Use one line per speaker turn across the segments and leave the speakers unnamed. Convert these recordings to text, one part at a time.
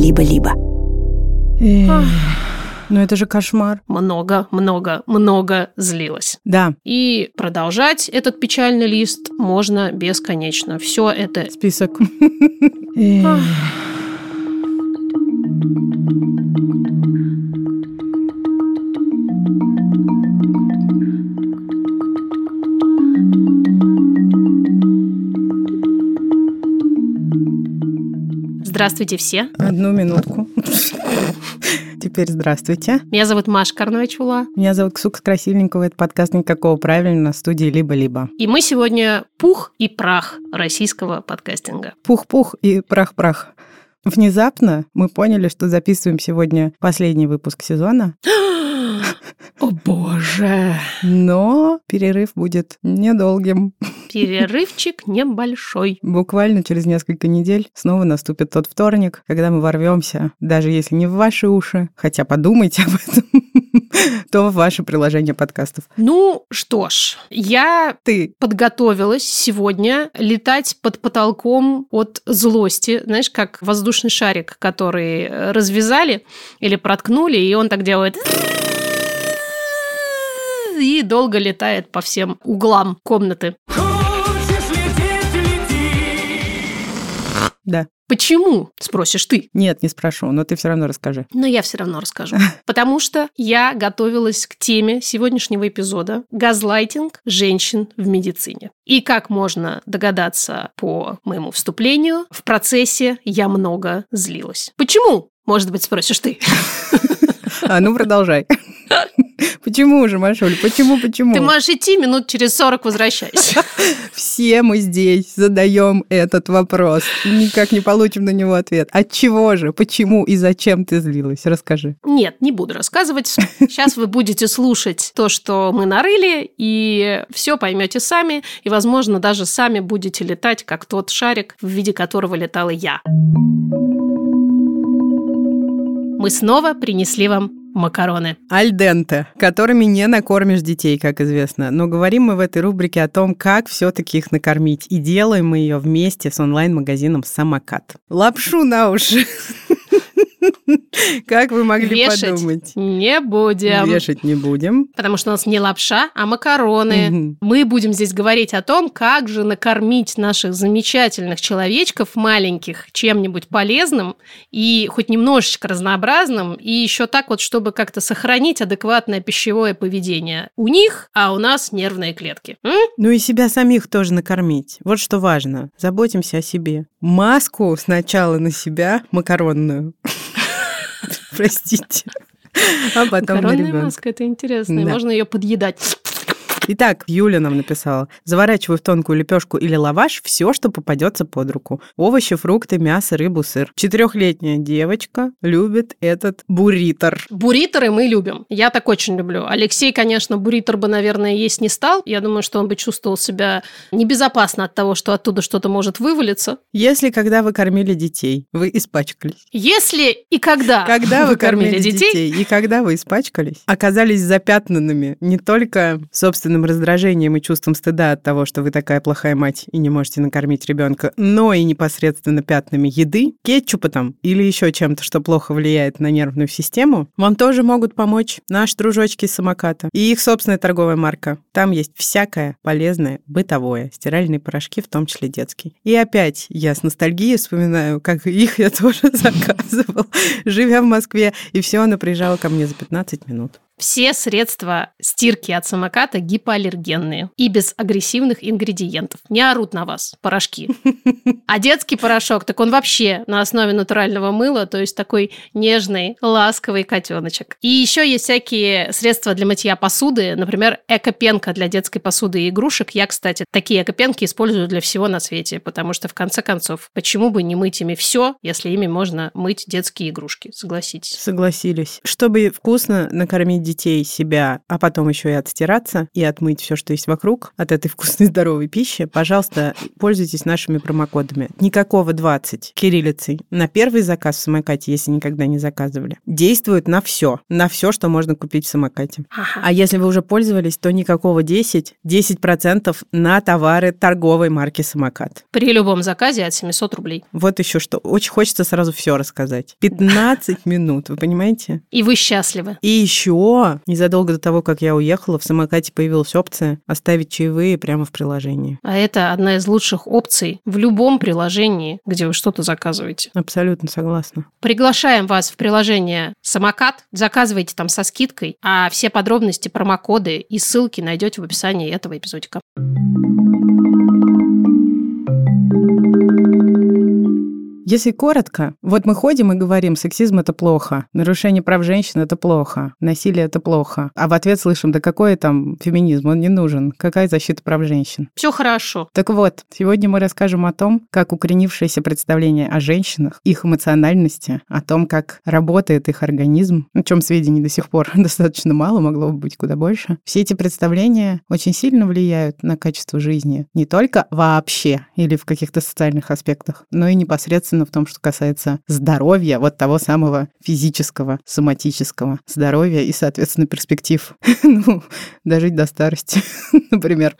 либо-либо.
Ну это же кошмар.
Много, много, много злилась.
Да,
И продолжать этот печальный лист можно бесконечно. Все это
список.
Здравствуйте все.
Одну минутку. Теперь здравствуйте.
Меня зовут Маша Карновичула.
Меня зовут Ксукс Красильникова. Это подкаст «Никакого правильно» на студии «Либо-либо».
И мы сегодня пух и прах российского подкастинга.
Пух-пух и прах-прах. Внезапно мы поняли, что записываем сегодня последний выпуск сезона,
боже!
но перерыв будет недолгим.
Перерывчик небольшой.
Буквально через несколько недель снова наступит тот вторник, когда мы ворвемся, даже если не в ваши уши, хотя подумайте об этом, то в ваше приложение подкастов.
Ну что ж, я
Ты
подготовилась сегодня летать под потолком от злости. Знаешь, как воздушный шарик, который э, развязали или проткнули, и он так делает и долго летает по всем углам комнаты.
Да.
Почему, спросишь ты?
Нет, не спрошу, но ты все равно расскажи.
Но я все равно расскажу. Потому что я готовилась к теме сегодняшнего эпизода «Газлайтинг женщин в медицине». И как можно догадаться по моему вступлению, в процессе я много злилась. Почему? Может быть, спросишь ты.
А, ну продолжай. Почему же, Машуль, почему, почему?
Ты можешь идти, минут через 40 возвращайся.
Все мы здесь задаем этот вопрос. Никак не получим на него ответ. От чего же, почему и зачем ты злилась? Расскажи.
Нет, не буду рассказывать. Сейчас вы будете слушать то, что мы нарыли, и все поймете сами, и, возможно, даже сами будете летать, как тот шарик, в виде которого летала я. Мы снова принесли вам макароны.
Альденте, которыми не накормишь детей, как известно. Но говорим мы в этой рубрике о том, как все-таки их накормить. И делаем мы ее вместе с онлайн-магазином «Самокат». Лапшу на уши. Как вы могли
Вешать
подумать?
не будем.
Вешать не будем.
Потому что у нас не лапша, а макароны.
Мгм.
Мы будем здесь говорить о том, как же накормить наших замечательных человечков маленьких чем-нибудь полезным и хоть немножечко разнообразным, и еще так вот, чтобы как-то сохранить адекватное пищевое поведение у них, а у нас нервные клетки. М?
Ну и себя самих тоже накормить. Вот что важно. Заботимся о себе. Маску сначала на себя, макаронную. Простите. А потом ребенка.
маска, это интересно.
Да.
Можно ее подъедать.
Итак, Юля нам написала. Заворачиваю в тонкую лепешку или лаваш все, что попадется под руку. Овощи, фрукты, мясо, рыбу, сыр. Четырехлетняя девочка любит этот бурритор.
Бурриторы мы любим. Я так очень люблю. Алексей, конечно, бурритор бы, наверное, есть не стал. Я думаю, что он бы чувствовал себя небезопасно от того, что оттуда что-то может вывалиться.
Если когда вы кормили детей, вы испачкались.
Если и когда,
Когда вы кормили детей и когда вы испачкались, оказались запятнанными не только собственным раздражением и чувством стыда от того, что вы такая плохая мать и не можете накормить ребенка, но и непосредственно пятнами еды, кетчупом или еще чем-то, что плохо влияет на нервную систему, вам тоже могут помочь наши дружочки из самоката и их собственная торговая марка. Там есть всякое полезное, бытовое, стиральные порошки, в том числе детские. И опять я с ностальгией вспоминаю, как их я тоже заказывал, живя в Москве, и все она приезжала ко мне за 15 минут.
Все средства стирки от самоката гипоаллергенные и без агрессивных ингредиентов. Не орут на вас порошки. А детский порошок, так он вообще на основе натурального мыла, то есть такой нежный, ласковый котеночек. И еще есть всякие средства для мытья посуды, например, экопенка для детской посуды и игрушек. Я, кстати, такие экопенки использую для всего на свете, потому что, в конце концов, почему бы не мыть ими все, если ими можно мыть детские игрушки, согласитесь.
Согласились. Чтобы вкусно накормить детей, себя, а потом еще и отстираться и отмыть все, что есть вокруг от этой вкусной здоровой пищи, пожалуйста, пользуйтесь нашими промокодами. Никакого 20 кириллицей на первый заказ в самокате, если никогда не заказывали. Действует на все, на все, что можно купить в самокате.
Ага.
А если вы уже пользовались, то никакого 10, 10% на товары торговой марки самокат.
При любом заказе от 700 рублей.
Вот еще что. Очень хочется сразу все рассказать. 15 минут, вы понимаете?
И вы счастливы.
И еще незадолго до того, как я уехала, в самокате появилась опция оставить чаевые прямо в приложении.
А это одна из лучших опций в любом приложении, где вы что-то заказываете.
Абсолютно согласна.
Приглашаем вас в приложение «Самокат». Заказывайте там со скидкой, а все подробности, промокоды и ссылки найдете в описании этого эпизодика.
Если коротко, вот мы ходим и говорим, сексизм это плохо, нарушение прав женщин это плохо, насилие это плохо. А в ответ слышим, да какой там феминизм, он не нужен, какая защита прав женщин.
Все хорошо.
Так вот, сегодня мы расскажем о том, как укоренившееся представление о женщинах, их эмоциональности, о том, как работает их организм, о чем сведений до сих пор достаточно мало, могло бы быть куда больше. Все эти представления очень сильно влияют на качество жизни не только вообще или в каких-то социальных аспектах, но и непосредственно в том, что касается здоровья, вот того самого физического, соматического здоровья и, соответственно, перспектив, ну, дожить до старости, например.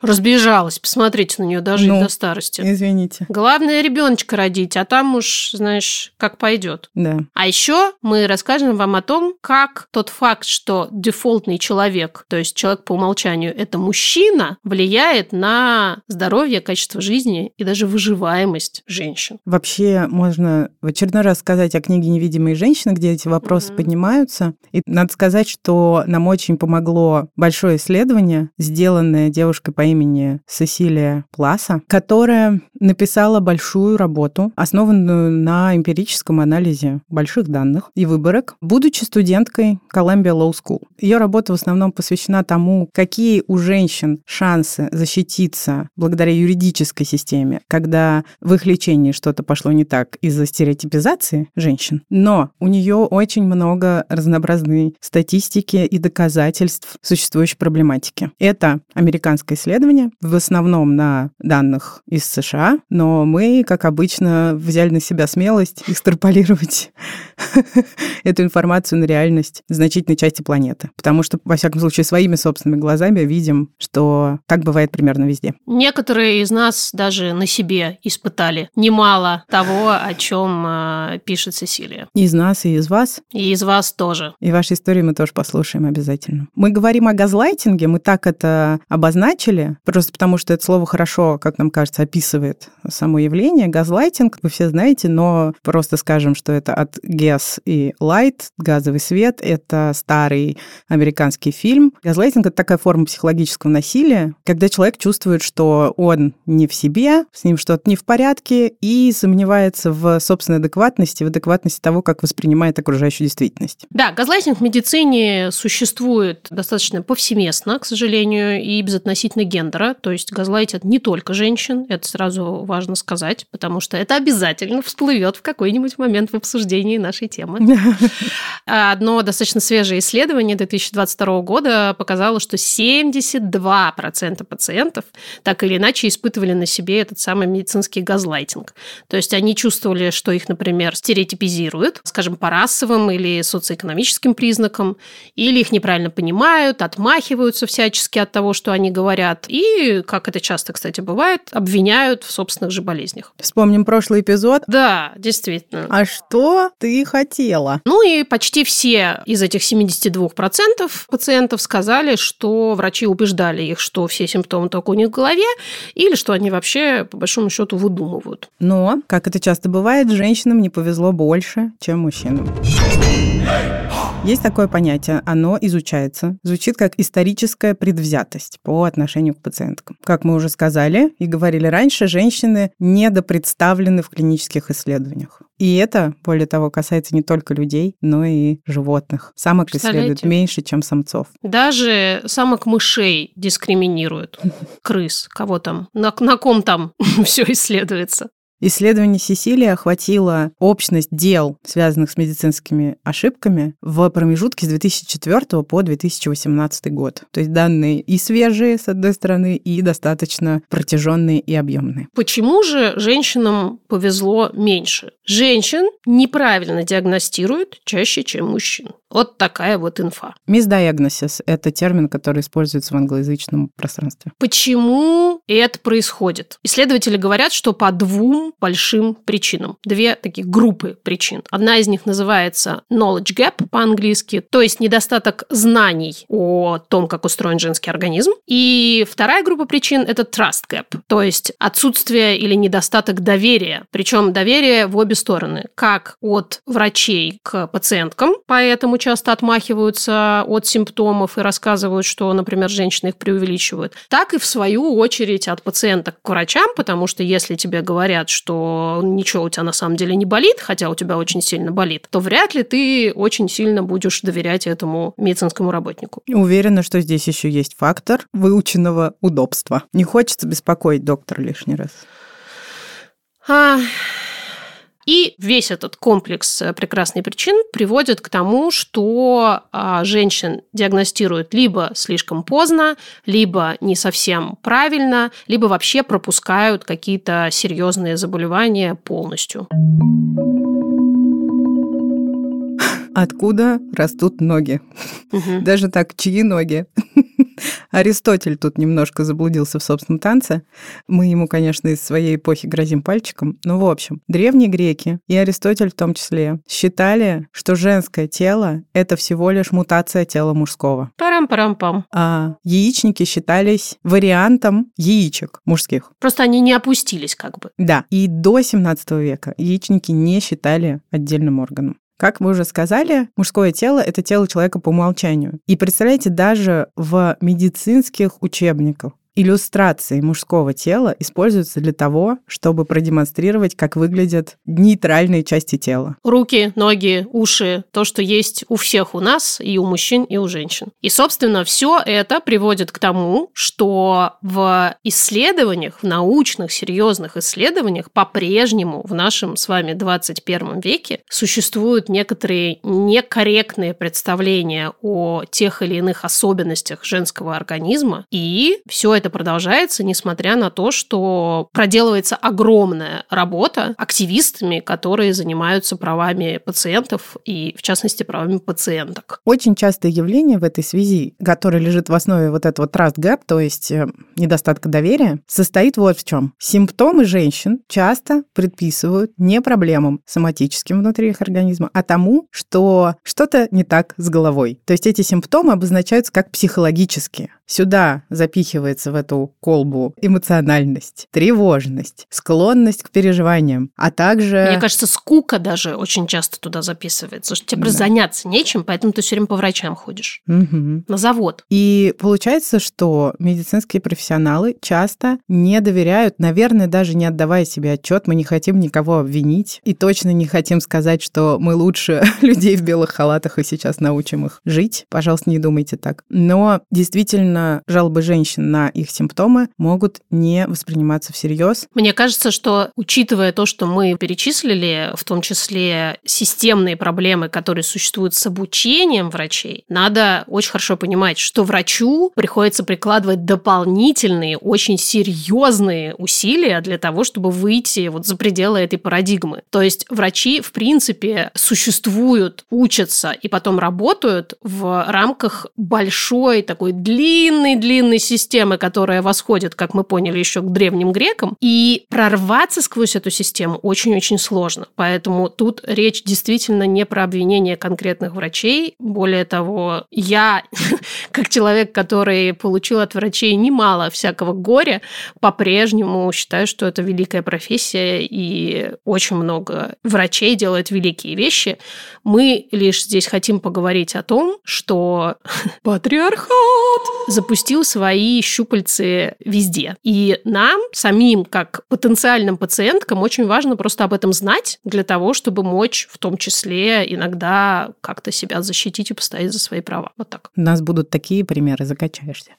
Разбежалась. Посмотрите на нее дожить
Ну.
до старости.
Извините.
Главное ребеночка родить, а там уж, знаешь, как пойдет.
Да.
А еще мы расскажем вам о том, как тот факт, что дефолтный человек, то есть человек по умолчанию, это мужчина, влияет на здоровье, качество жизни и даже выживаемость женщин.
Вообще можно в очередной раз сказать о книге «Невидимые женщины», где эти вопросы
Мгм.
поднимаются. И надо сказать, что нам очень помогло большое исследование, сделанное девушкой по имени Сесилия Пласа, которая написала большую работу, основанную на эмпирическом анализе больших данных и выборок, будучи студенткой Columbia Law School. Ее работа в основном посвящена тому, какие у женщин шансы защититься благодаря юридической системе, когда в их лечении что-то пошло не так из-за стереотипизации женщин. Но у нее очень много разнообразной статистики и доказательств существующей проблематики. Это американское исследование, в основном на данных из США, но мы, как обычно, взяли на себя смелость экстраполировать эту информацию на реальность значительной части планеты. Потому что, во всяком случае, своими собственными глазами видим, что так бывает примерно везде.
Некоторые из нас даже на себе испытали немало того, о чем э, пишет Сесилия.
И из нас, и из вас.
И из вас тоже.
И ваши истории мы тоже послушаем обязательно. Мы говорим о газлайтинге, мы так это обозначили, просто потому что это слово хорошо, как нам кажется, описывает само явление. Газлайтинг, вы все знаете, но просто скажем, что это от gas и light, газовый свет, это старый американский фильм. Газлайтинг — это такая форма психологического насилия, когда человек чувствует, что он не в себе, с ним что-то не в порядке, и сомневается в собственной адекватности, в адекватности того, как воспринимает окружающую действительность.
Да, газлайтинг в медицине существует достаточно повсеместно, к сожалению, и безотносительно гендера. То есть газлайтят не только женщин, это сразу важно сказать, потому что это обязательно всплывет в какой-нибудь момент в обсуждении нашей темы. Одно достаточно свежее исследование 2022 года показало, что 72% пациентов так или иначе испытывали на себе этот самый медицинский газлайтинг. То есть они чувствовали, что их, например, стереотипизируют, скажем, по расовым или социоэкономическим признакам, или их неправильно понимают, отмахиваются всячески от того, что они говорят, и, как это часто, кстати, бывает, обвиняют в собственных же болезнях.
Вспомним прошлый эпизод.
Да, действительно.
А что ты хотела?
Ну и почти все из этих 72% пациентов сказали, что врачи убеждали их, что все симптомы только у них в голове, или что они вообще, по большому счету, выдумывают.
Но, как это часто бывает, женщинам не повезло больше, чем мужчинам. Есть такое понятие, оно изучается. Звучит как историческая предвзятость по отношению к пациенткам. Как мы уже сказали и говорили раньше, женщины недопредставлены в клинических исследованиях. И это, более того, касается не только людей, но и животных. Самок исследуют меньше, чем самцов.
Даже самок мышей дискриминируют. Крыс, кого там, на, на ком там все исследуется.
Исследование Сесилии охватило общность дел, связанных с медицинскими ошибками, в промежутке с 2004 по 2018 год. То есть данные и свежие, с одной стороны, и достаточно протяженные и объемные.
Почему же женщинам повезло меньше? Женщин неправильно диагностируют чаще, чем мужчин. Вот такая вот инфа.
Misdiagnosis – это термин, который используется в англоязычном пространстве.
Почему это происходит? Исследователи говорят, что по двум большим причинам. Две таких группы причин. Одна из них называется knowledge gap по-английски, то есть недостаток знаний о том, как устроен женский организм. И вторая группа причин – это trust gap, то есть отсутствие или недостаток доверия. Причем доверие в обе стороны, как от врачей к пациенткам, поэтому часто отмахиваются от симптомов и рассказывают, что, например, женщины их преувеличивают, так и в свою очередь от пациенток к врачам, потому что если тебе говорят, что ничего у тебя на самом деле не болит, хотя у тебя очень сильно болит, то вряд ли ты очень сильно будешь доверять этому медицинскому работнику.
Уверена, что здесь еще есть фактор выученного удобства. Не хочется беспокоить доктора лишний раз.
А, и весь этот комплекс э, прекрасных причин приводит к тому, что а, женщин диагностируют либо слишком поздно, либо не совсем правильно, либо вообще пропускают какие-то серьезные заболевания полностью.
Откуда растут ноги? Угу. Даже так, чьи ноги? Аристотель тут немножко заблудился в собственном танце. Мы ему, конечно, из своей эпохи грозим пальчиком. Ну, в общем, древние греки, и Аристотель в том числе, считали, что женское тело — это всего лишь мутация тела мужского.
Парам-парам-пам.
А яичники считались вариантом яичек мужских.
Просто они не опустились как бы.
Да, и до 17 века яичники не считали отдельным органом. Как вы уже сказали, мужское тело — это тело человека по умолчанию. И представляете, даже в медицинских учебниках иллюстрации мужского тела используются для того, чтобы продемонстрировать, как выглядят нейтральные части тела.
Руки, ноги, уши, то, что есть у всех у нас, и у мужчин, и у женщин. И, собственно, все это приводит к тому, что в исследованиях, в научных, серьезных исследованиях по-прежнему в нашем с вами 21 веке существуют некоторые некорректные представления о тех или иных особенностях женского организма, и все это это продолжается, несмотря на то, что проделывается огромная работа активистами, которые занимаются правами пациентов и, в частности, правами пациенток.
Очень частое явление в этой связи, которое лежит в основе вот этого trust gap, то есть э, недостатка доверия, состоит вот в чем. Симптомы женщин часто предписывают не проблемам соматическим внутри их организма, а тому, что что-то не так с головой. То есть эти симптомы обозначаются как психологические. Сюда запихивается в эту колбу эмоциональность, тревожность, склонность к переживаниям, а также...
Мне кажется, скука даже очень часто туда записывается, что тебе да. просто заняться нечем, поэтому ты все время по врачам ходишь. Угу. На завод.
И получается, что медицинские профессионалы часто не доверяют, наверное, даже не отдавая себе отчет, мы не хотим никого обвинить и точно не хотим сказать, что мы лучше людей в белых халатах и сейчас научим их жить. Пожалуйста, не думайте так. Но действительно жалобы женщин на их симптомы могут не восприниматься всерьез.
Мне кажется, что учитывая то, что мы перечислили, в том числе системные проблемы, которые существуют с обучением врачей, надо очень хорошо понимать, что врачу приходится прикладывать дополнительные, очень серьезные усилия для того, чтобы выйти вот за пределы этой парадигмы. То есть врачи, в принципе, существуют, учатся и потом работают в рамках большой такой длинной-длинной системы, которая восходит, как мы поняли, еще к древним грекам, и прорваться сквозь эту систему очень-очень сложно. Поэтому тут речь действительно не про обвинение конкретных врачей. Более того, я, как человек, который получил от врачей немало всякого горя, по-прежнему считаю, что это великая профессия, и очень много врачей делают великие вещи. Мы лишь здесь хотим поговорить о том, что патриархат запустил свои щупальцы везде. И нам, самим, как потенциальным пациенткам, очень важно просто об этом знать для того, чтобы мочь в том числе иногда как-то себя защитить и постоять за свои права. Вот так.
У нас будут такие примеры, закачаешься.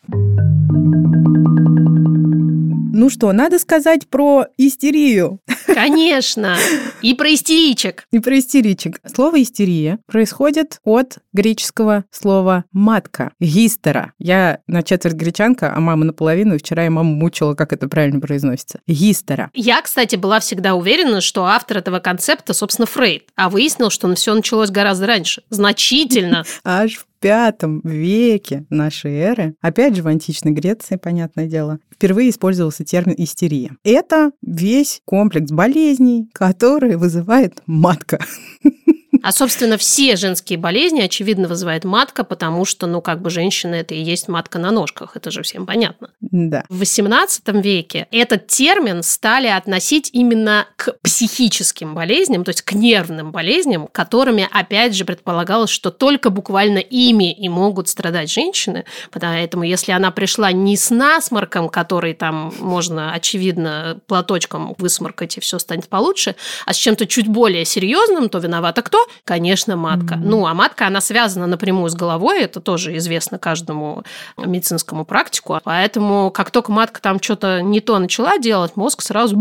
Ну что, надо сказать про истерию.
Конечно. И про истеричек.
И про истеричек. Слово истерия происходит от греческого слова матка, гистера. Я на четверть гречанка, а мама наполовину, и вчера я маму мучила, как это правильно произносится. Гистера.
Я, кстати, была всегда уверена, что автор этого концепта, собственно, Фрейд, а выяснил, что все началось гораздо раньше. Значительно.
Аж в пятом веке нашей эры, опять же в античной Греции, понятное дело, впервые использовался термин истерия. Это весь комплекс болезней, которые вызывает матка.
А, собственно, все женские болезни, очевидно, вызывает матка, потому что, ну, как бы женщина это и есть матка на ножках. Это же всем понятно.
Да.
В XVIII веке этот термин стали относить именно к психическим болезням, то есть к нервным болезням, которыми, опять же, предполагалось, что только буквально ими и могут страдать женщины. Поэтому, если она пришла не с насморком, который там можно, очевидно, платочком высморкать и все станет получше, а с чем-то чуть более серьезным, то виновата кто? Конечно, матка. Mm-hmm. Ну, а матка, она связана напрямую с головой, это тоже известно каждому медицинскому практику. Поэтому, как только матка там что-то не то начала делать, мозг сразу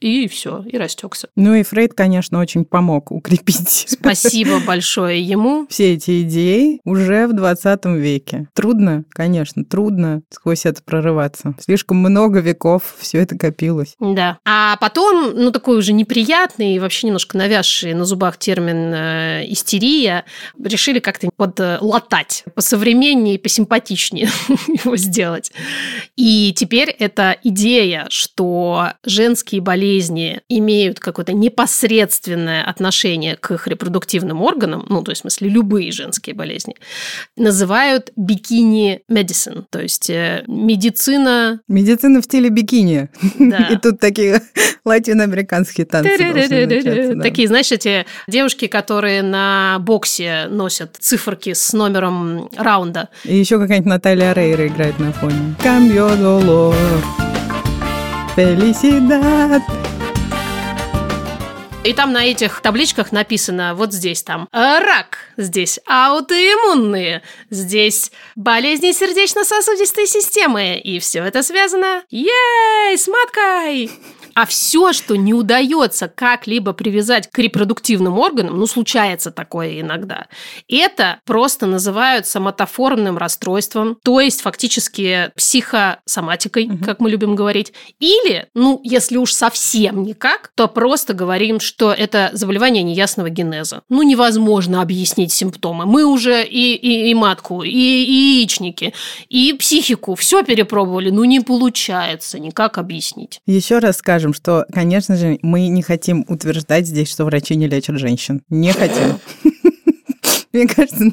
и все, и растекся.
Ну и Фрейд, конечно, очень помог укрепить.
Спасибо большое ему.
Все эти идеи уже в 20 веке. Трудно, конечно, трудно сквозь это прорываться. Слишком много веков все это копилось.
Да. А потом, ну, такой уже неприятный и вообще немножко навязший на зубах термин Э, истерия, решили как-то подлатать, посовременнее, посимпатичнее его сделать. И теперь эта идея, что женские болезни имеют какое-то непосредственное отношение к их репродуктивным органам, ну, то есть, в смысле, любые женские болезни, называют бикини медицин, то есть э, медицина...
Медицина в стиле бикини. Да. И тут такие латиноамериканские танцы
Такие, знаешь, эти девушки, которые которые на боксе носят циферки с номером раунда.
И еще какая-нибудь Наталья Рейра играет на фоне. Cambio dolor, felicidad.
И там на этих табличках написано вот здесь там рак, здесь аутоиммунные, здесь болезни сердечно-сосудистой системы. И все это связано, ей, с маткой! А все, что не удается как-либо привязать к репродуктивным органам, ну, случается такое иногда, это просто называют соматоформным расстройством, то есть фактически психосоматикой, угу. как мы любим говорить. Или, ну, если уж совсем никак, то просто говорим, что это заболевание неясного генеза. Ну, невозможно объяснить симптомы. Мы уже и, и, и матку, и, и яичники, и психику все перепробовали, ну, не получается никак объяснить.
Еще раз скажем, скажем, что, конечно же, мы не хотим утверждать здесь, что врачи не лечат женщин. Не хотим. Мне кажется,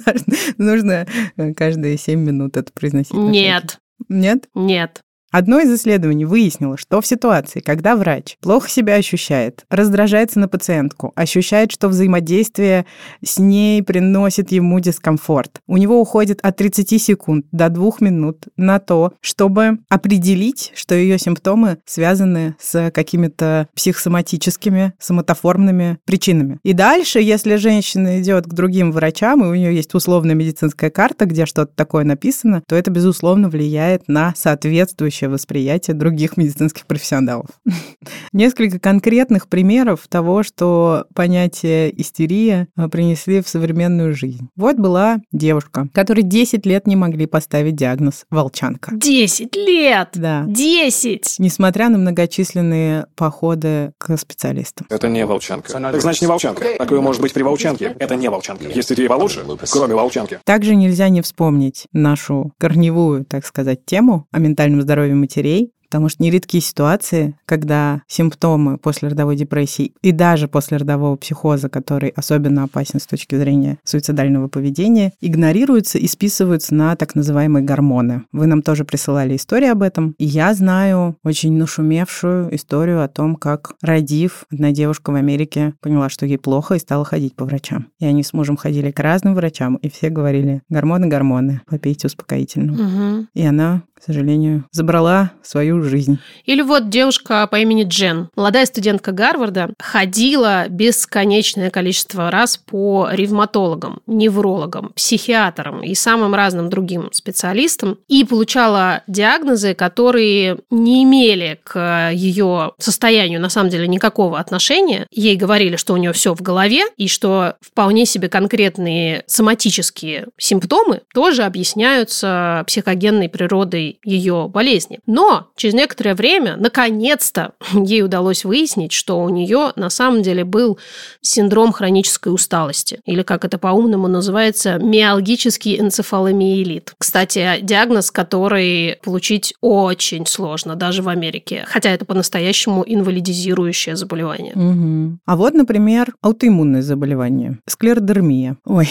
нужно каждые 7 минут это произносить.
Нет.
Нет?
Нет.
Одно из исследований выяснило, что в ситуации, когда врач плохо себя ощущает, раздражается на пациентку, ощущает, что взаимодействие с ней приносит ему дискомфорт, у него уходит от 30 секунд до 2 минут на то, чтобы определить, что ее симптомы связаны с какими-то психосоматическими, соматоформными причинами. И дальше, если женщина идет к другим врачам, и у нее есть условная медицинская карта, где что-то такое написано, то это, безусловно, влияет на соответствующее общее восприятие других медицинских профессионалов. Несколько конкретных примеров того, что понятие истерия а, принесли в современную жизнь. Вот была девушка, которой 10 лет не могли поставить диагноз волчанка.
10 лет!
Да.
10!
Несмотря на многочисленные походы к специалистам.
Это не волчанка. Так значит, не волчанка. Такое может быть при волчанке. Это не волчанка. Есть идеи получше, кроме волчанки.
Также нельзя не вспомнить нашу корневую, так сказать, тему о ментальном здоровье матерей, Потому что нередкие ситуации, когда симптомы после родовой депрессии и даже после родового психоза, который особенно опасен с точки зрения суицидального поведения, игнорируются и списываются на так называемые гормоны. Вы нам тоже присылали историю об этом. И я знаю очень нашумевшую историю о том, как, родив, одна девушка в Америке поняла, что ей плохо, и стала ходить по врачам. И они с мужем ходили к разным врачам, и все говорили, гормоны, гормоны, попейте успокоительного.
Угу.
И она к сожалению, забрала свою жизнь.
Или вот девушка по имени Джен, молодая студентка Гарварда, ходила бесконечное количество раз по ревматологам, неврологам, психиатрам и самым разным другим специалистам и получала диагнозы, которые не имели к ее состоянию на самом деле никакого отношения. Ей говорили, что у нее все в голове и что вполне себе конкретные соматические симптомы тоже объясняются психогенной природой ее болезни. Но через некоторое время, наконец-то, ей удалось выяснить, что у нее на самом деле был синдром хронической усталости, или как это по-умному называется, миалгический энцефаломиелит. Кстати, диагноз, который получить очень сложно, даже в Америке, хотя это по-настоящему инвалидизирующее заболевание.
Угу. А вот, например, аутоиммунное заболевание, склеродермия. Ой,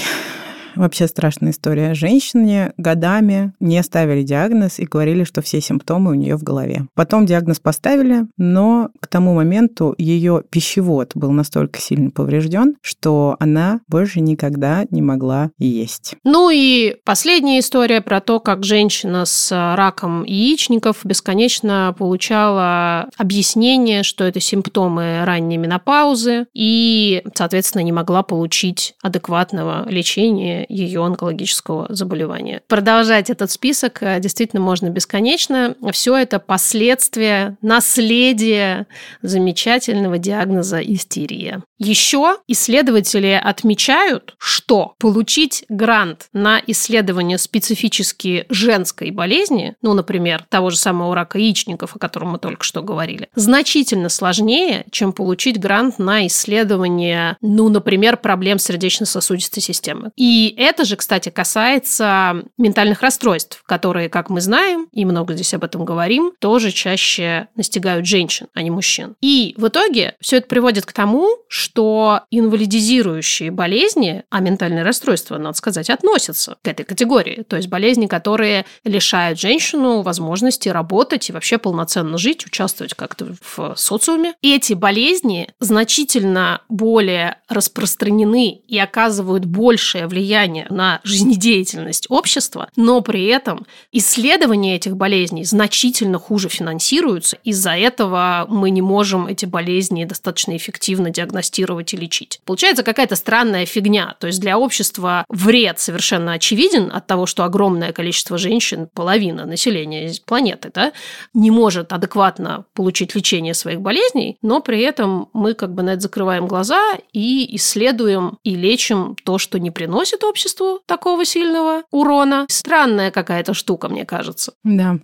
Вообще страшная история. Женщине годами не ставили диагноз и говорили, что все симптомы у нее в голове. Потом диагноз поставили, но к тому моменту ее пищевод был настолько сильно поврежден, что она больше никогда не могла есть.
Ну и последняя история про то, как женщина с раком яичников бесконечно получала объяснение, что это симптомы ранней менопаузы и, соответственно, не могла получить адекватного лечения ее онкологического заболевания. Продолжать этот список э, действительно можно бесконечно. Все это последствия, наследие замечательного диагноза истерия. Еще исследователи отмечают, что получить грант на исследование специфически женской болезни, ну, например, того же самого рака яичников, о котором мы только что говорили, значительно сложнее, чем получить грант на исследование, ну, например, проблем сердечно-сосудистой системы. И это же, кстати, касается ментальных расстройств, которые, как мы знаем, и много здесь об этом говорим, тоже чаще настигают женщин, а не мужчин. И в итоге все это приводит к тому, что инвалидизирующие болезни, а ментальные расстройства, надо сказать, относятся к этой категории. То есть болезни, которые лишают женщину возможности работать и вообще полноценно жить, участвовать как-то в социуме. Эти болезни значительно более распространены и оказывают большее влияние влияние на жизнедеятельность общества, но при этом исследования этих болезней значительно хуже финансируются. Из-за этого мы не можем эти болезни достаточно эффективно диагностировать и лечить. Получается какая-то странная фигня. То есть для общества вред совершенно очевиден от того, что огромное количество женщин, половина населения планеты, да, не может адекватно получить лечение своих болезней, но при этом мы как бы на это закрываем глаза и исследуем и лечим то, что не приносит обществу такого сильного урона. Странная какая-то штука, мне кажется.
Да.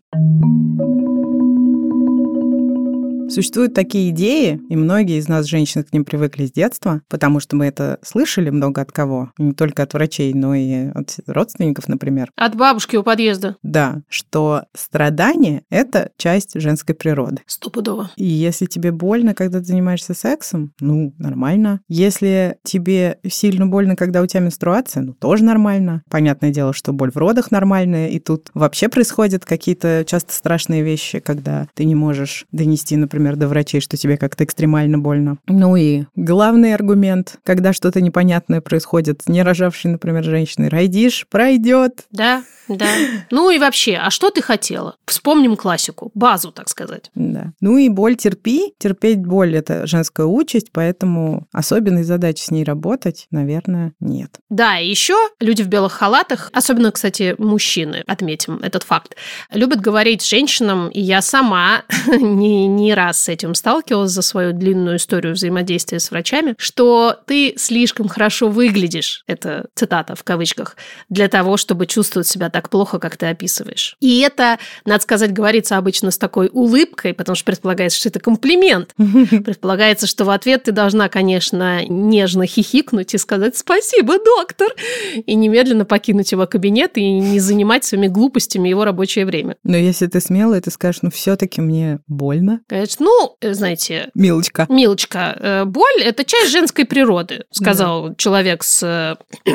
Существуют такие идеи, и многие из нас, женщин, к ним привыкли с детства, потому что мы это слышали много от кого, не только от врачей, но и от родственников, например.
От бабушки у подъезда.
Да, что страдание — это часть женской природы.
Стопудово.
И если тебе больно, когда ты занимаешься сексом, ну, нормально. Если тебе сильно больно, когда у тебя менструация, ну, тоже нормально. Понятное дело, что боль в родах нормальная, и тут вообще происходят какие-то часто страшные вещи, когда ты не можешь донести, например, например, до врачей, что тебе как-то экстремально больно. Ну и главный аргумент, когда что-то непонятное происходит не рожавшей, например, женщиной, райдиш, пройдет.
Да, да. Ну и вообще, а что ты хотела? Вспомним классику, базу, так сказать.
Да. Ну и боль терпи. Терпеть боль – это женская участь, поэтому особенной задачи с ней работать, наверное, нет.
Да, и еще люди в белых халатах, особенно, кстати, мужчины, отметим этот факт, любят говорить женщинам, и я сама не, не раз раз с этим сталкивалась за свою длинную историю взаимодействия с врачами, что ты слишком хорошо выглядишь, это цитата в кавычках, для того, чтобы чувствовать себя так плохо, как ты описываешь. И это, надо сказать, говорится обычно с такой улыбкой, потому что предполагается, что это комплимент. Предполагается, что в ответ ты должна, конечно, нежно хихикнуть и сказать «Спасибо, доктор!» и немедленно покинуть его кабинет и не занимать своими глупостями его рабочее время.
Но если ты смелая, ты скажешь, ну все-таки мне больно.
Конечно, ну, э, знаете...
Милочка.
Милочка, э, боль – это часть женской природы, сказал да. человек с... Э,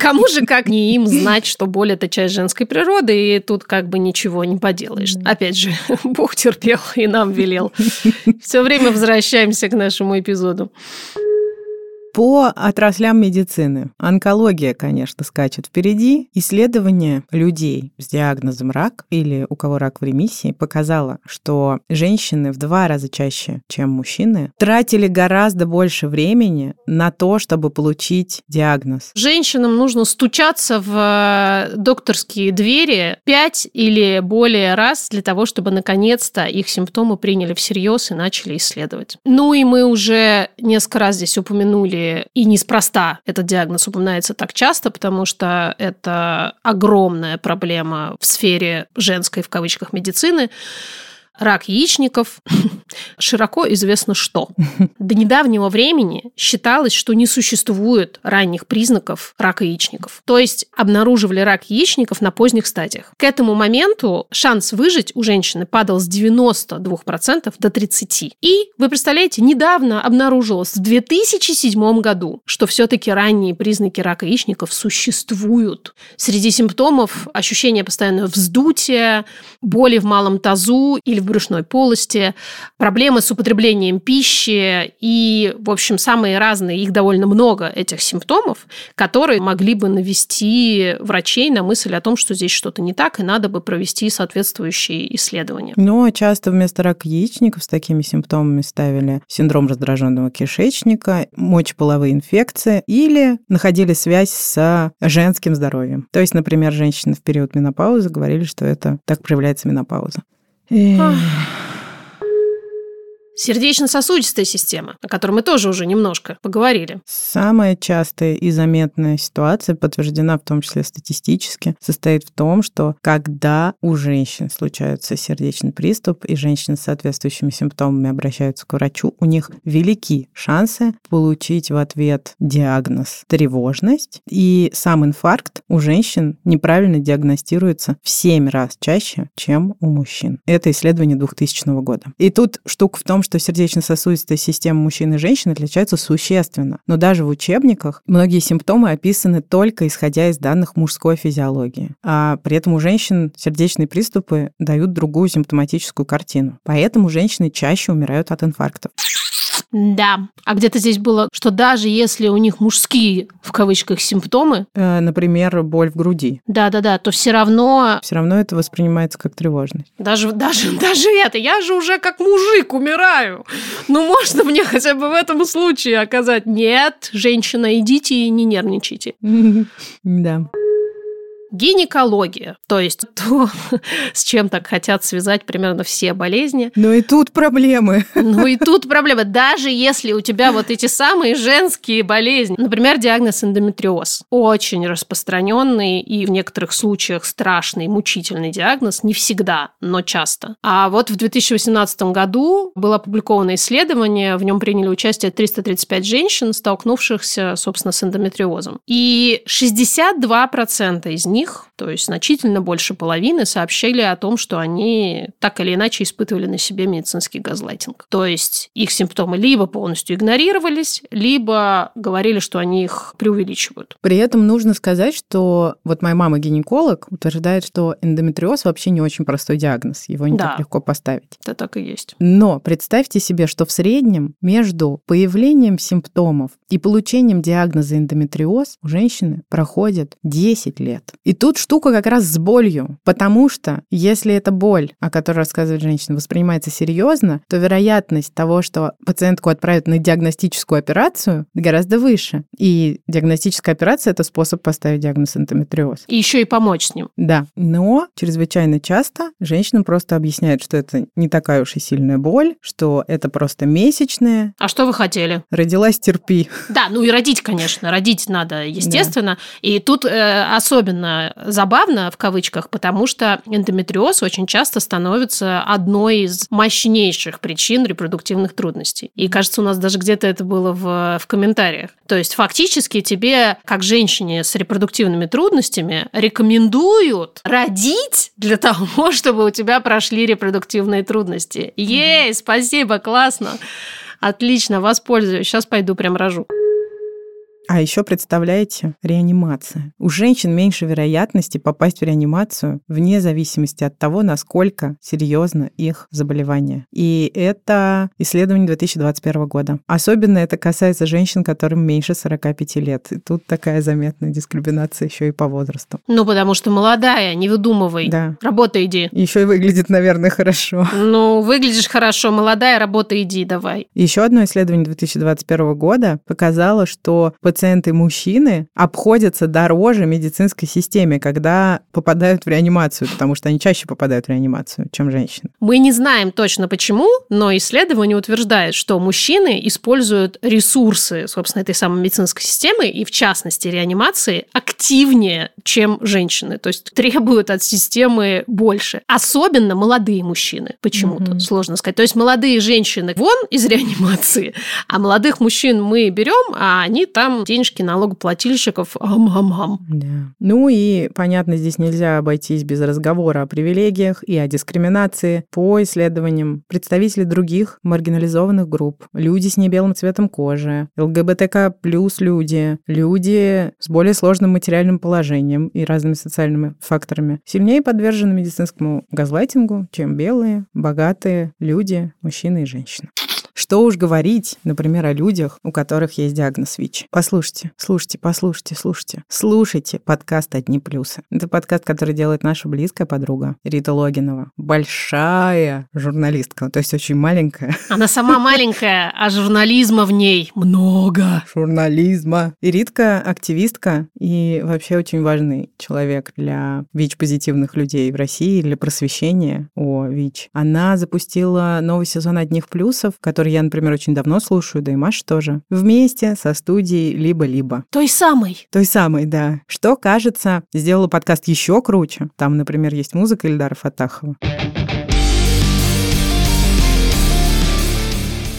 Кому же, как не им, знать, что боль – это часть женской природы, и тут как бы ничего не поделаешь. Опять же, Бог терпел и нам велел. Все время возвращаемся к нашему эпизоду.
По отраслям медицины. Онкология, конечно, скачет впереди. Исследование людей с диагнозом рак или у кого рак в ремиссии показало, что женщины в два раза чаще, чем мужчины, тратили гораздо больше времени на то, чтобы получить диагноз.
Женщинам нужно стучаться в э, докторские двери пять или более раз для того, чтобы наконец-то их симптомы приняли всерьез и начали исследовать. Ну и мы уже несколько раз здесь упомянули и неспроста этот диагноз упоминается так часто, потому что это огромная проблема в сфере женской, в кавычках, медицины рак яичников, широко известно что. До недавнего времени считалось, что не существует ранних признаков рака яичников. То есть обнаруживали рак яичников на поздних стадиях. К этому моменту шанс выжить у женщины падал с 92% до 30%. И, вы представляете, недавно обнаружилось в 2007 году, что все-таки ранние признаки рака яичников существуют. Среди симптомов ощущение постоянного вздутия, боли в малом тазу или в брюшной полости, проблемы с употреблением пищи и, в общем, самые разные, их довольно много, этих симптомов, которые могли бы навести врачей на мысль о том, что здесь что-то не так, и надо бы провести соответствующие исследования.
Но часто вместо рака яичников с такими симптомами ставили синдром раздраженного кишечника, мочеполовые инфекции или находили связь с женским здоровьем. То есть, например, женщины в период менопаузы говорили, что это так проявляется менопауза.
哎 Сердечно-сосудистая система, о которой мы тоже уже немножко поговорили.
Самая частая и заметная ситуация, подтверждена в том числе статистически, состоит в том, что когда у женщин случается сердечный приступ, и женщины с соответствующими симптомами обращаются к врачу, у них велики шансы получить в ответ диагноз тревожность, и сам инфаркт у женщин неправильно диагностируется в 7 раз чаще, чем у мужчин. Это исследование 2000 года. И тут штука в том, что сердечно-сосудистая система мужчин и женщин отличаются существенно. Но даже в учебниках многие симптомы описаны только исходя из данных мужской физиологии. А при этом у женщин сердечные приступы дают другую симптоматическую картину. Поэтому женщины чаще умирают от инфарктов.
Да. А где-то здесь было, что даже если у них мужские, в кавычках, симптомы...
Э, например, боль в груди.
Да-да-да, то все равно...
Все равно это воспринимается как тревожность.
Даже, даже, даже это. Я же уже как мужик умираю. Ну, можно мне хотя бы в этом случае оказать? Нет, женщина, идите и не нервничайте.
Да
гинекология, то есть то, с чем так хотят связать примерно все болезни.
Но и тут проблемы.
Ну и тут проблемы. Даже если у тебя вот эти самые женские болезни, например, диагноз эндометриоз, очень распространенный и в некоторых случаях страшный, мучительный диагноз, не всегда, но часто. А вот в 2018 году было опубликовано исследование, в нем приняли участие 335 женщин, столкнувшихся, собственно, с эндометриозом. И 62% из них них, то есть значительно больше половины, сообщили о том, что они так или иначе испытывали на себе медицинский газлайтинг. То есть их симптомы либо полностью игнорировались, либо говорили, что они их преувеличивают.
При этом нужно сказать, что вот моя мама гинеколог утверждает, что эндометриоз вообще не очень простой диагноз, его не да, так легко поставить.
Это так и есть.
Но представьте себе, что в среднем между появлением симптомов и получением диагноза эндометриоз у женщины проходит 10 лет. И И тут штука как раз с болью, потому что если эта боль, о которой рассказывает женщина, воспринимается серьезно, то вероятность того, что пациентку отправят на диагностическую операцию, гораздо выше. И диагностическая операция – это способ поставить диагноз эндометриоз.
И еще и помочь с ним.
Да, но чрезвычайно часто женщинам просто объясняют, что это не такая уж и сильная боль, что это просто месячная.
А что вы хотели?
Родилась, терпи.
Да, ну и родить, конечно, родить надо, естественно. Да. И тут э, особенно забавно, в кавычках, потому что эндометриоз очень часто становится одной из мощнейших причин репродуктивных трудностей. И кажется, у нас даже где-то это было в, в комментариях. То есть фактически тебе, как женщине с репродуктивными трудностями, рекомендуют родить для того, чтобы у тебя прошли репродуктивные трудности. Ей, спасибо, классно. Отлично, воспользуюсь. Сейчас пойду прям рожу.
А еще представляете, реанимация. У женщин меньше вероятности попасть в реанимацию вне зависимости от того, насколько серьезно их заболевание. И это исследование 2021 года. Особенно это касается женщин, которым меньше 45 лет. И тут такая заметная дискриминация еще и по возрасту.
Ну, потому что молодая, не выдумывай.
Да.
Работа иди.
Еще и выглядит, наверное, хорошо.
Ну, выглядишь хорошо, молодая, работа иди, давай.
Еще одно исследование 2021 года показало, что пациенты-мужчины обходятся дороже медицинской системе, когда попадают в реанимацию, потому что они чаще попадают в реанимацию, чем женщины.
Мы не знаем точно почему, но исследование утверждает, что мужчины используют ресурсы, собственно, этой самой медицинской системы, и в частности реанимации, активнее, чем женщины. То есть требуют от системы больше. Особенно молодые мужчины почему-то, mm-hmm. сложно сказать. То есть молодые женщины вон из реанимации, а молодых мужчин мы берем, а они там денежки налогоплательщиков ам-ам-ам.
Да. Ну и, понятно, здесь нельзя обойтись без разговора о привилегиях и о дискриминации. По исследованиям представители других маргинализованных групп, люди с небелым цветом кожи, ЛГБТК плюс люди, люди с более сложным материальным положением и разными социальными факторами, сильнее подвержены медицинскому газлайтингу, чем белые, богатые люди, мужчины и женщины. Что уж говорить, например, о людях, у которых есть диагноз ВИЧ. Послушайте, слушайте, послушайте, слушайте. Слушайте подкаст «Одни плюсы». Это подкаст, который делает наша близкая подруга Рита Логинова. Большая журналистка, то есть очень маленькая.
Она сама маленькая, а журнализма в ней много.
Журнализма. И Ритка активистка и вообще очень важный человек для ВИЧ-позитивных людей в России, для просвещения о ВИЧ. Она запустила новый сезон «Одних плюсов», который я, например, очень давно слушаю, да и Маша тоже, вместе со студией «Либо-либо».
Той самой.
Той самой, да. Что, кажется, сделала подкаст еще круче. Там, например, есть музыка Ильдара Фатахова.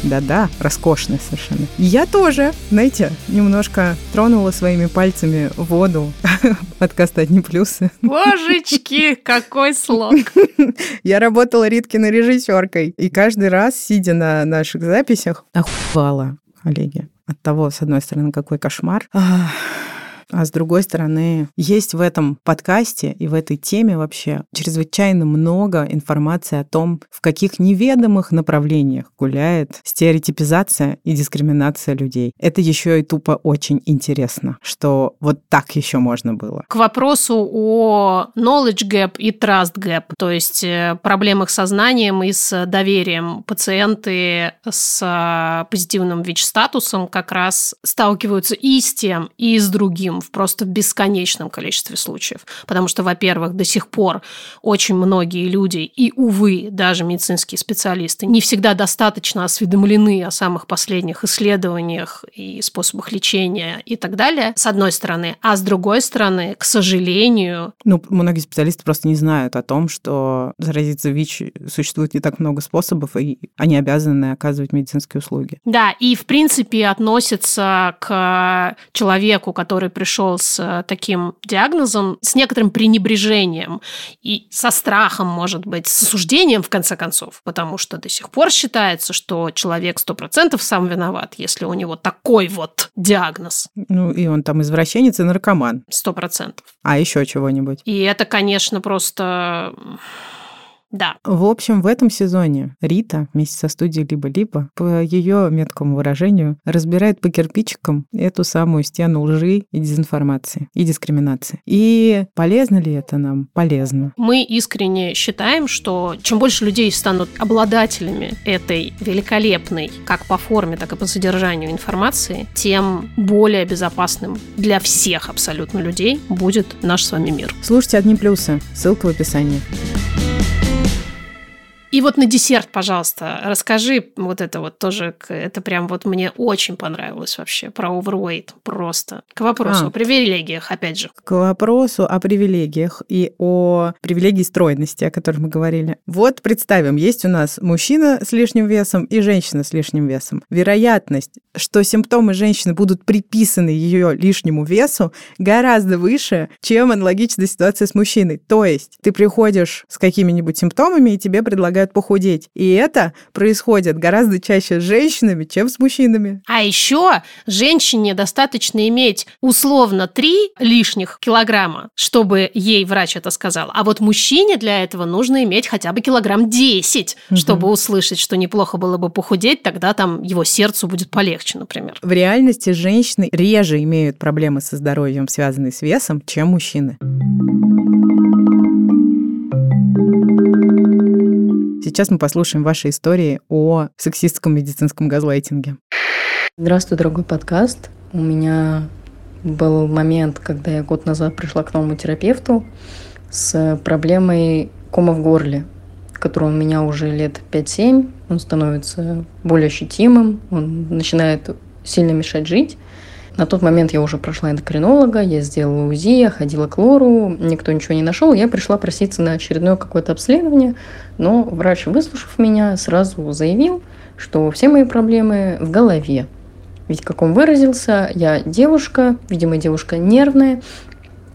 Да-да, роскошная совершенно. Я тоже, знаете, немножко тронула своими пальцами воду подкаста «Одни плюсы».
Божечки, какой слог!
Я работала Риткиной режиссеркой, и каждый раз, сидя на наших записях, охуевала, коллеги, от того, с одной стороны, какой кошмар. А с другой стороны, есть в этом подкасте и в этой теме вообще чрезвычайно много информации о том, в каких неведомых направлениях гуляет стереотипизация и дискриминация людей. Это еще и тупо очень интересно, что вот так еще можно было.
К вопросу о knowledge gap и trust gap, то есть э, проблемах с сознанием и с доверием. Пациенты с э, позитивным ВИЧ-статусом как раз сталкиваются и с тем, и с другим в просто бесконечном количестве случаев. Потому что, во-первых, до сих пор очень многие люди, и, увы, даже медицинские специалисты, не всегда достаточно осведомлены о самых последних исследованиях и способах лечения и так далее, с одной стороны. А с другой стороны, к сожалению...
Ну, многие специалисты просто не знают о том, что заразиться ВИЧ существует не так много способов, и они обязаны оказывать медицинские услуги.
Да, и, в принципе, относятся к человеку, который пришел с э, таким диагнозом, с некоторым пренебрежением и со страхом, может быть, с осуждением, в конце концов, потому что до сих пор считается, что человек сто процентов сам виноват, если у него такой вот диагноз.
Ну, и он там извращенец и наркоман.
Сто процентов.
А еще чего-нибудь.
И это, конечно, просто Да.
В общем, в этом сезоне Рита вместе со студией «Либо-либо» по ее меткому выражению разбирает по кирпичикам эту самую стену лжи и дезинформации, и дискриминации. И полезно ли это нам? Полезно.
Мы искренне считаем, что чем больше людей станут обладателями этой великолепной, как по форме, так и по содержанию информации, тем более безопасным для всех абсолютно людей будет наш с вами мир.
Слушайте одни плюсы. Ссылка в описании.
И вот на десерт, пожалуйста, расскажи вот это вот тоже, это прям вот мне очень понравилось вообще, про overweight просто. К вопросу а, о привилегиях, опять же.
К вопросу о привилегиях и о привилегии стройности, о которых мы говорили. Вот представим, есть у нас мужчина с лишним весом и женщина с лишним весом. Вероятность, что симптомы женщины будут приписаны ее лишнему весу, гораздо выше, чем аналогичная ситуация с мужчиной. То есть ты приходишь с какими-нибудь симптомами, и тебе предлагают предлагают похудеть. И это происходит гораздо чаще с женщинами, чем с мужчинами.
А еще женщине достаточно иметь условно 3 лишних килограмма, чтобы ей врач это сказал. А вот мужчине для этого нужно иметь хотя бы килограмм 10, угу. чтобы услышать, что неплохо было бы похудеть, тогда там его сердцу будет полегче, например.
В реальности женщины реже имеют проблемы со здоровьем, связанные с весом, чем мужчины. Сейчас мы послушаем ваши истории о сексистском медицинском газлайтинге.
Здравствуй, дорогой подкаст. У меня был момент, когда я год назад пришла к новому терапевту с проблемой кома в горле, который у меня уже лет 5-7. Он становится более ощутимым, он начинает сильно мешать жить. На тот момент я уже прошла эндокринолога, я сделала УЗИ, я ходила к лору, никто ничего не нашел. Я пришла проситься на очередное какое-то обследование, но врач, выслушав меня, сразу заявил, что все мои проблемы в голове. Ведь, как он выразился, я девушка, видимо, девушка нервная,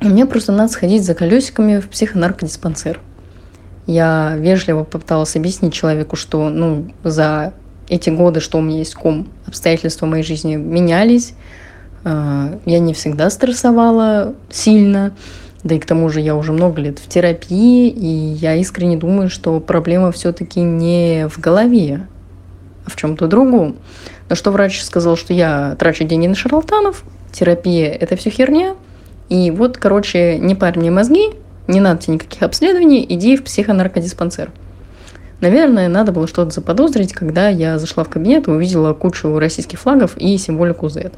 и мне просто надо сходить за колесиками в психонаркодиспансер. Я вежливо попыталась объяснить человеку, что ну, за эти годы, что у меня есть ком, обстоятельства моей жизни менялись, я не всегда стрессовала сильно, да и к тому же я уже много лет в терапии, и я искренне думаю, что проблема все-таки не в голове, а в чем-то другом. Но что врач сказал, что я трачу деньги на шарлатанов, терапия – это все херня, и вот, короче, не парь мне мозги, не надо тебе никаких обследований, иди в психонаркодиспансер. Наверное, надо было что-то заподозрить, когда я зашла в кабинет и увидела кучу российских флагов и символику Z.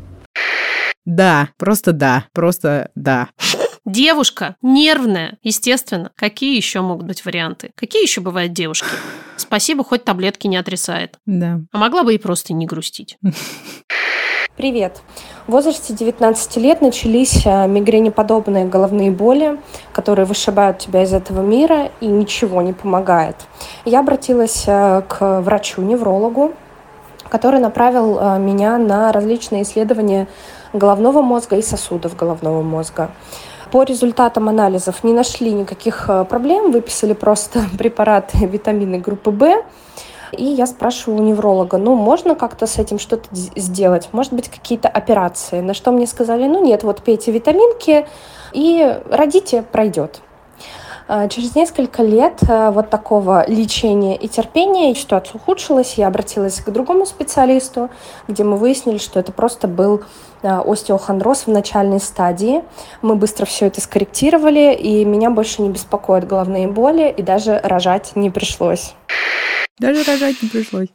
Да, просто да, просто да.
Девушка нервная, естественно. Какие еще могут быть варианты? Какие еще бывают девушки? Спасибо, хоть таблетки не отрицает.
Да.
А могла бы и просто не грустить.
Привет. В возрасте 19 лет начались а, мигренеподобные головные боли, которые вышибают тебя из этого мира и ничего не помогает. Я обратилась а, к врачу-неврологу, который направил а, меня на различные исследования головного мозга и сосудов головного мозга. По результатам анализов не нашли никаких э, проблем, выписали просто препараты витамины группы В. И я спрашиваю у невролога, ну, можно как-то с этим что-то сделать? Может быть, какие-то операции? На что мне сказали, ну, нет, вот пейте витаминки и родите, пройдет. А, через несколько лет э, вот такого лечения и терпения ситуация ухудшилась. Я обратилась к другому специалисту, где мы выяснили, что это просто был э, остеохондроз в начальной стадии. Мы быстро все это скорректировали, и меня больше не беспокоят головные боли, и даже рожать не пришлось.
Даже рожать не пришлось.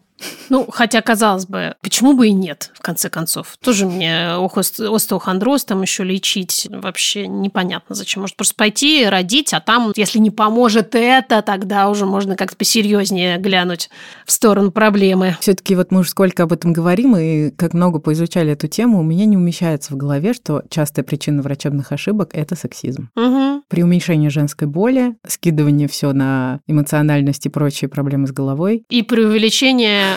Ну, хотя, казалось бы, почему бы и нет, в конце концов. Тоже мне остеохондроз там еще лечить вообще непонятно зачем. Может, просто пойти родить, а там, если не поможет это, тогда уже можно как-то посерьезнее глянуть в сторону проблемы.
Все-таки вот мы уже сколько об этом говорим, и как много поизучали эту тему, у меня не умещается в голове, что частая причина врачебных ошибок – это сексизм.
Угу.
При уменьшении женской боли, скидывание все на эмоциональность и прочие проблемы с головой.
И при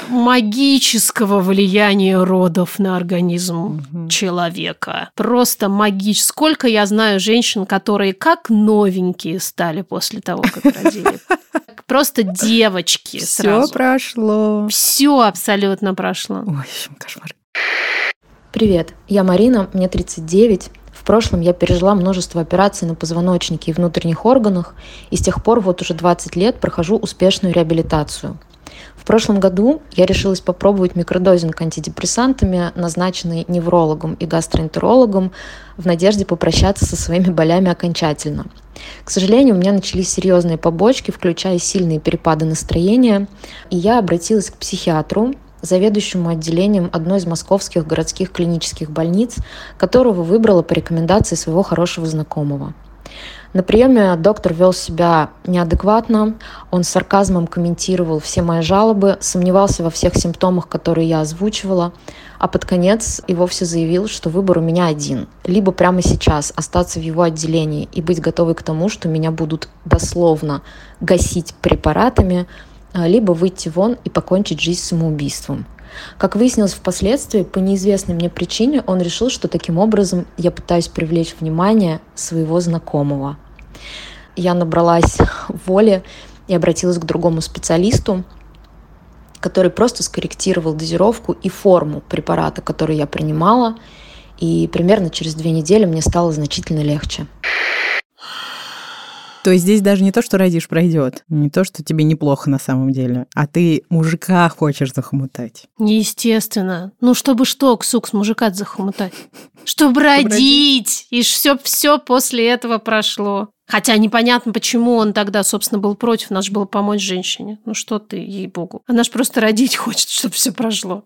магического влияния родов на организм угу. человека. Просто магическое. Сколько я знаю женщин, которые как новенькие стали после того, как родили. Просто девочки
Все прошло.
Все абсолютно прошло.
Ой, кошмар.
Привет, я Марина, мне 39 прошлом я пережила множество операций на позвоночнике и внутренних органах, и с тех пор вот уже 20 лет прохожу успешную реабилитацию. В прошлом году я решилась попробовать микродозинг антидепрессантами, назначенный неврологом и гастроэнтерологом, в надежде попрощаться со своими болями окончательно. К сожалению, у меня начались серьезные побочки, включая сильные перепады настроения, и я обратилась к психиатру, заведующему отделением одной из московских городских клинических больниц, которого выбрала по рекомендации своего хорошего знакомого. На приеме доктор вел себя неадекватно, он с сарказмом комментировал все мои жалобы, сомневался во всех симптомах, которые я озвучивала, а под конец и вовсе заявил, что выбор у меня один. Либо прямо сейчас остаться в его отделении и быть готовой к тому, что меня будут дословно гасить препаратами, а, либо выйти вон и покончить жизнь самоубийством. Как выяснилось впоследствии, по неизвестной мне причине он решил, что таким образом я пытаюсь привлечь внимание своего знакомого. Я набралась воли и обратилась к другому специалисту, который просто скорректировал дозировку и форму препарата, который я принимала, и примерно через две недели мне стало значительно легче.
То есть здесь даже не то, что родишь, пройдет, не то, что тебе неплохо на самом деле, а ты мужика хочешь захомутать.
Естественно. Ну, чтобы что, Ксукс, мужика захомутать? Чтобы родить! И все, все после этого прошло. Хотя непонятно, почему он тогда, собственно, был против. Надо же было помочь женщине. Ну что ты, ей-богу. Она же просто родить хочет, чтобы все прошло.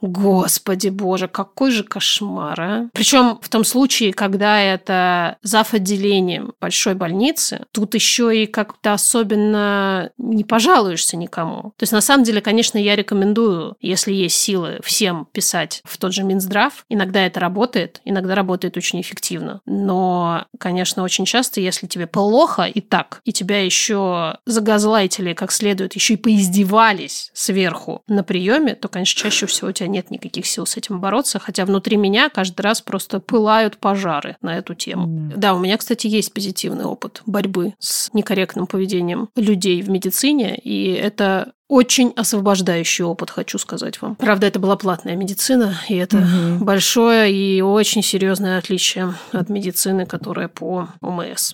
Господи боже, какой же кошмар, а? Причем в том случае, когда это зав. отделением большой больницы, тут еще и как-то особенно не пожалуешься никому. То есть, на самом деле, конечно, я рекомендую, если есть силы, всем писать в тот же Минздрав. Иногда это работает, иногда работает очень эффективно. Но, конечно, очень часто, если тебе плохо и так, и тебя еще загазлайтили как следует, еще и поиздевались сверху на приеме, то, конечно, чаще всего у тебя нет никаких сил с этим бороться, хотя внутри меня каждый раз просто пылают пожары на эту тему. Mm. Да, у меня, кстати, есть позитивный опыт борьбы с некорректным поведением людей в медицине, и это очень освобождающий опыт, хочу сказать вам. Правда, это была платная медицина, и это угу. большое и очень серьезное отличие от медицины, которая по ОМС.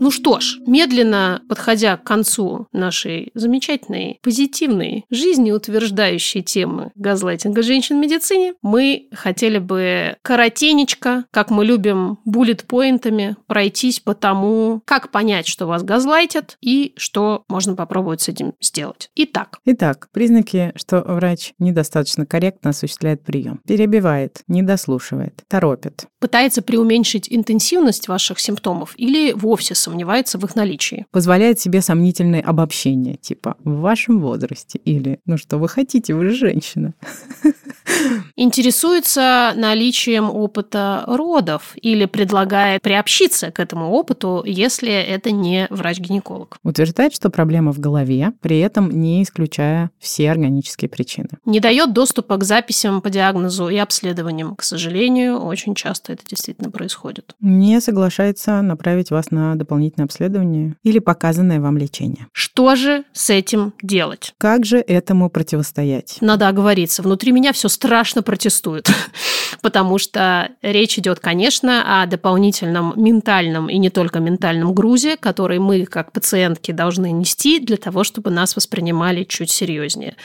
Ну что ж, медленно подходя к концу нашей замечательной, позитивной, жизнеутверждающей темы газлайтинга женщин в медицине, мы хотели бы коротенечко, как мы любим, буллет-поинтами пройтись по тому, как понять, что вас газлайтят и что можно попробовать с этим сделать. Итак.
Итак, признаки, что врач недостаточно корректно осуществляет прием. Перебивает, недослушивает, торопит.
Пытается преуменьшить интенсивность ваших симптомов или вовсе сомневается в их наличии.
Позволяет себе сомнительные обобщения, типа «в вашем возрасте» или «ну что вы хотите, вы же женщина».
Интересуется наличием опыта родов или предлагает приобщиться к этому опыту, если это не врач-гинеколог.
Утверждает, что проблема в голове, при этом не исключая все органические причины.
Не дает доступа к записям по диагнозу и обследованиям. К сожалению, очень часто это действительно происходит.
Не соглашается направить вас на дополнительное обследование или показанное вам лечение.
Что же с этим делать?
Как же этому противостоять?
Надо оговориться. Внутри меня все страшно протестует, потому что речь идет, конечно, о дополнительном ментальном и не только ментальном грузе, который мы, как пациентки, должны нести для того, чтобы нас воспринимали чуть серьезнее.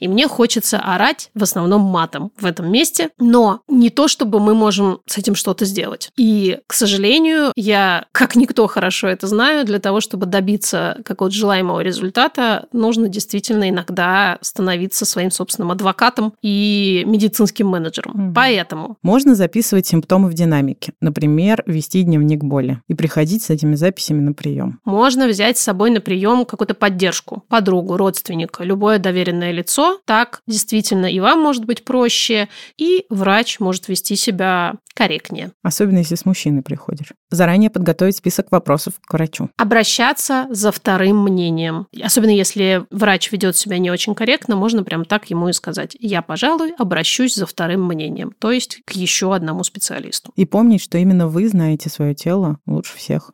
И мне хочется орать в основном матом в этом месте, но не то, чтобы мы можем с этим что-то сделать. И, к сожалению, я, как никто хорошо это знаю, для того, чтобы добиться какого-то желаемого результата, нужно действительно иногда становиться своим собственным адвокатом и медицинским менеджером. Угу. Поэтому...
Можно записывать симптомы в динамике. Например, вести дневник боли и приходить с этими записями на прием.
Можно взять с собой на прием какую-то поддержку, подругу, родственника, любое доверенное лицо, так действительно и вам может быть проще, и врач может вести себя корректнее.
Особенно если с мужчиной приходишь. Заранее подготовить список вопросов к врачу.
Обращаться за вторым мнением. Особенно если врач ведет себя не очень корректно, можно прям так ему и сказать. Я, пожалуй, обращусь за вторым мнением, то есть к еще одному специалисту.
И помнить, что именно вы знаете свое тело лучше всех.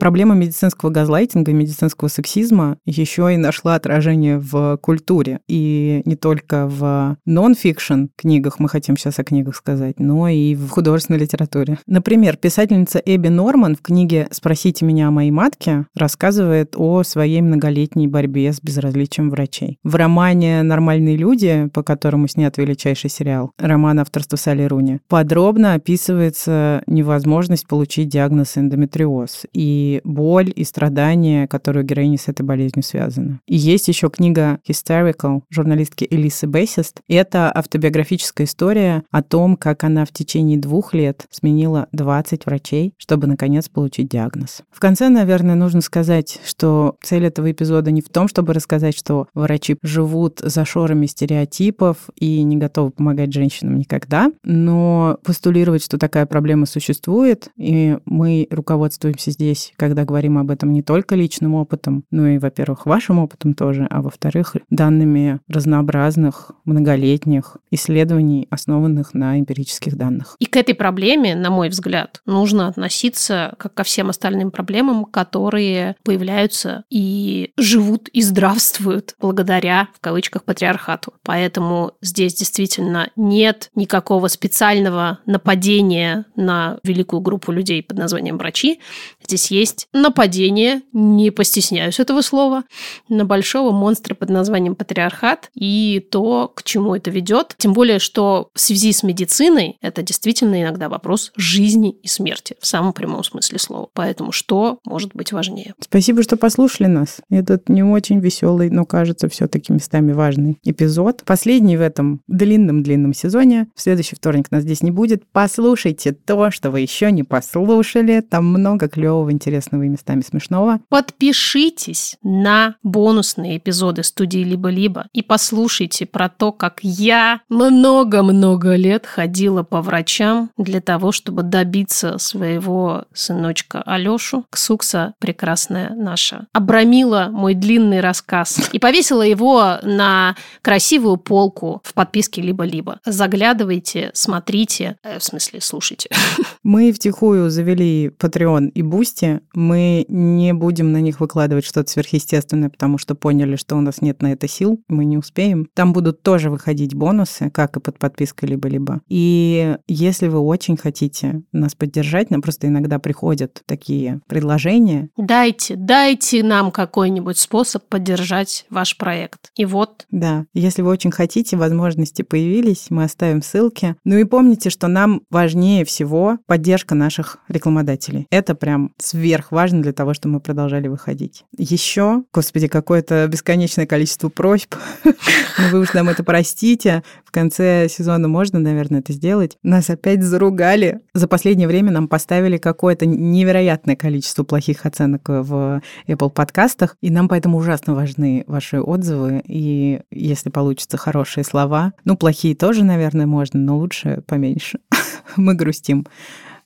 Проблема медицинского газлайтинга, медицинского сексизма еще и нашла отражение в культуре. И не только в нон-фикшн книгах, мы хотим сейчас о книгах сказать, но и в художественной литературе. Например, писательница Эбби Норман в книге «Спросите меня о моей матке» рассказывает о своей многолетней борьбе с безразличием врачей. В романе «Нормальные люди», по которому снят величайший сериал, роман авторства Салли Руни, подробно описывается невозможность получить диагноз эндометриоз и боль и страдания, которые героини с этой болезнью связаны. И есть еще книга Hysterical журналистки Элисы Бессист. Это автобиографическая история о том, как она в течение двух лет сменила 20 врачей, чтобы, наконец, получить диагноз. В конце, наверное, нужно сказать, что цель этого эпизода не в том, чтобы рассказать, что врачи живут за шорами стереотипов и не готовы помогать женщинам никогда, но постулировать, что такая проблема существует, и мы руководствуемся здесь, когда говорим об этом не только личным опытом, но и, во-первых, вашим опытом тоже, а во-вторых, данными разнообразных многолетних исследований, основанных на эмпирических данных.
И к этой проблеме, на мой взгляд, нужно относиться как ко всем остальным проблемам, которые появляются и живут и здравствуют благодаря, в кавычках, патриархату. Поэтому здесь действительно нет никакого специального нападения на великую группу людей под названием врачи. Здесь есть нападение, не постесняюсь этого слова, на большого монстра под названием патриархат и то, к чему это ведет. Тем более, что в связи с медициной это действительно иногда вопрос жизни и смерти в самом прямом смысле слова. Поэтому что может быть важнее?
Спасибо, что послушали нас. Этот не очень веселый, но кажется все-таки местами важный эпизод. Последний в этом длинном-длинном сезоне. В следующий вторник нас здесь не будет. Послушайте то, что вы еще не послушали. Там много клевого, интересного и местами смешного.
Подпишитесь на бонусные эпизоды студии «Либо-либо» и послушайте про то, как я много-много лет ходила по врачам для того, чтобы добиться своего сыночка Алёшу. Ксукса прекрасная наша. Обрамила мой длинный рассказ и повесила его на красивую полку в подписке «Либо-либо». Заглядывайте, смотрите, э, в смысле, слушайте.
Мы втихую завели Patreon и Boosty. Мы не будем на них выкладывать что-то сверхъестественное, потому что поняли, что у нас нет на это сил, мы не успеем. Там будут тоже выходить бонусы, как и под подпиской либо-либо. И если вы очень хотите нас поддержать, нам просто иногда приходят такие предложения.
Дайте, дайте нам какой-нибудь способ поддержать ваш проект. И вот.
Да, если вы очень хотите, возможности появились, мы оставим ссылки. Ну и помните, что нам важнее всего поддержка наших рекламодателей. Это прям сверх важно для того, чтобы мы продолжали выходить. Еще, господи, какое-то бесконечное количество просьб. Но вы уж нам это простите. В конце сезона можно, наверное, это сделать. Нас опять заругали. За последнее время нам поставили какое-то невероятное количество плохих оценок в Apple подкастах, и нам поэтому ужасно важны ваши отзывы, и если получится хорошие слова, ну, плохие тоже, наверное, можно, но лучше поменьше. Мы грустим.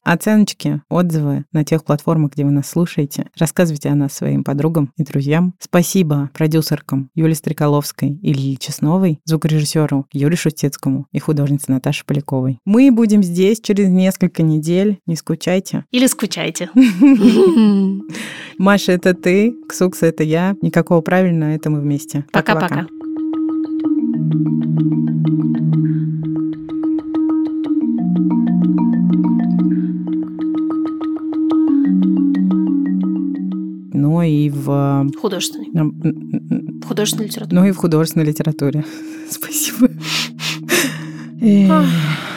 Оценочки, отзывы на тех платформах, где вы нас слушаете. Рассказывайте о нас своим подругам и друзьям. Спасибо продюсеркам Юлии Стреколовской и Лилии Чесновой, звукорежиссеру Юрию Шустецкому и художнице Наташе Поляковой. Мы будем здесь через несколько недель. Не скучайте.
Или скучайте.
Маша, это ты, Ксукса, это я. Никакого правильно, это мы вместе.
Пока-пока.
Но и в...
Художественной. В художественной литературе.
Ну и в художественной литературе. Спасибо.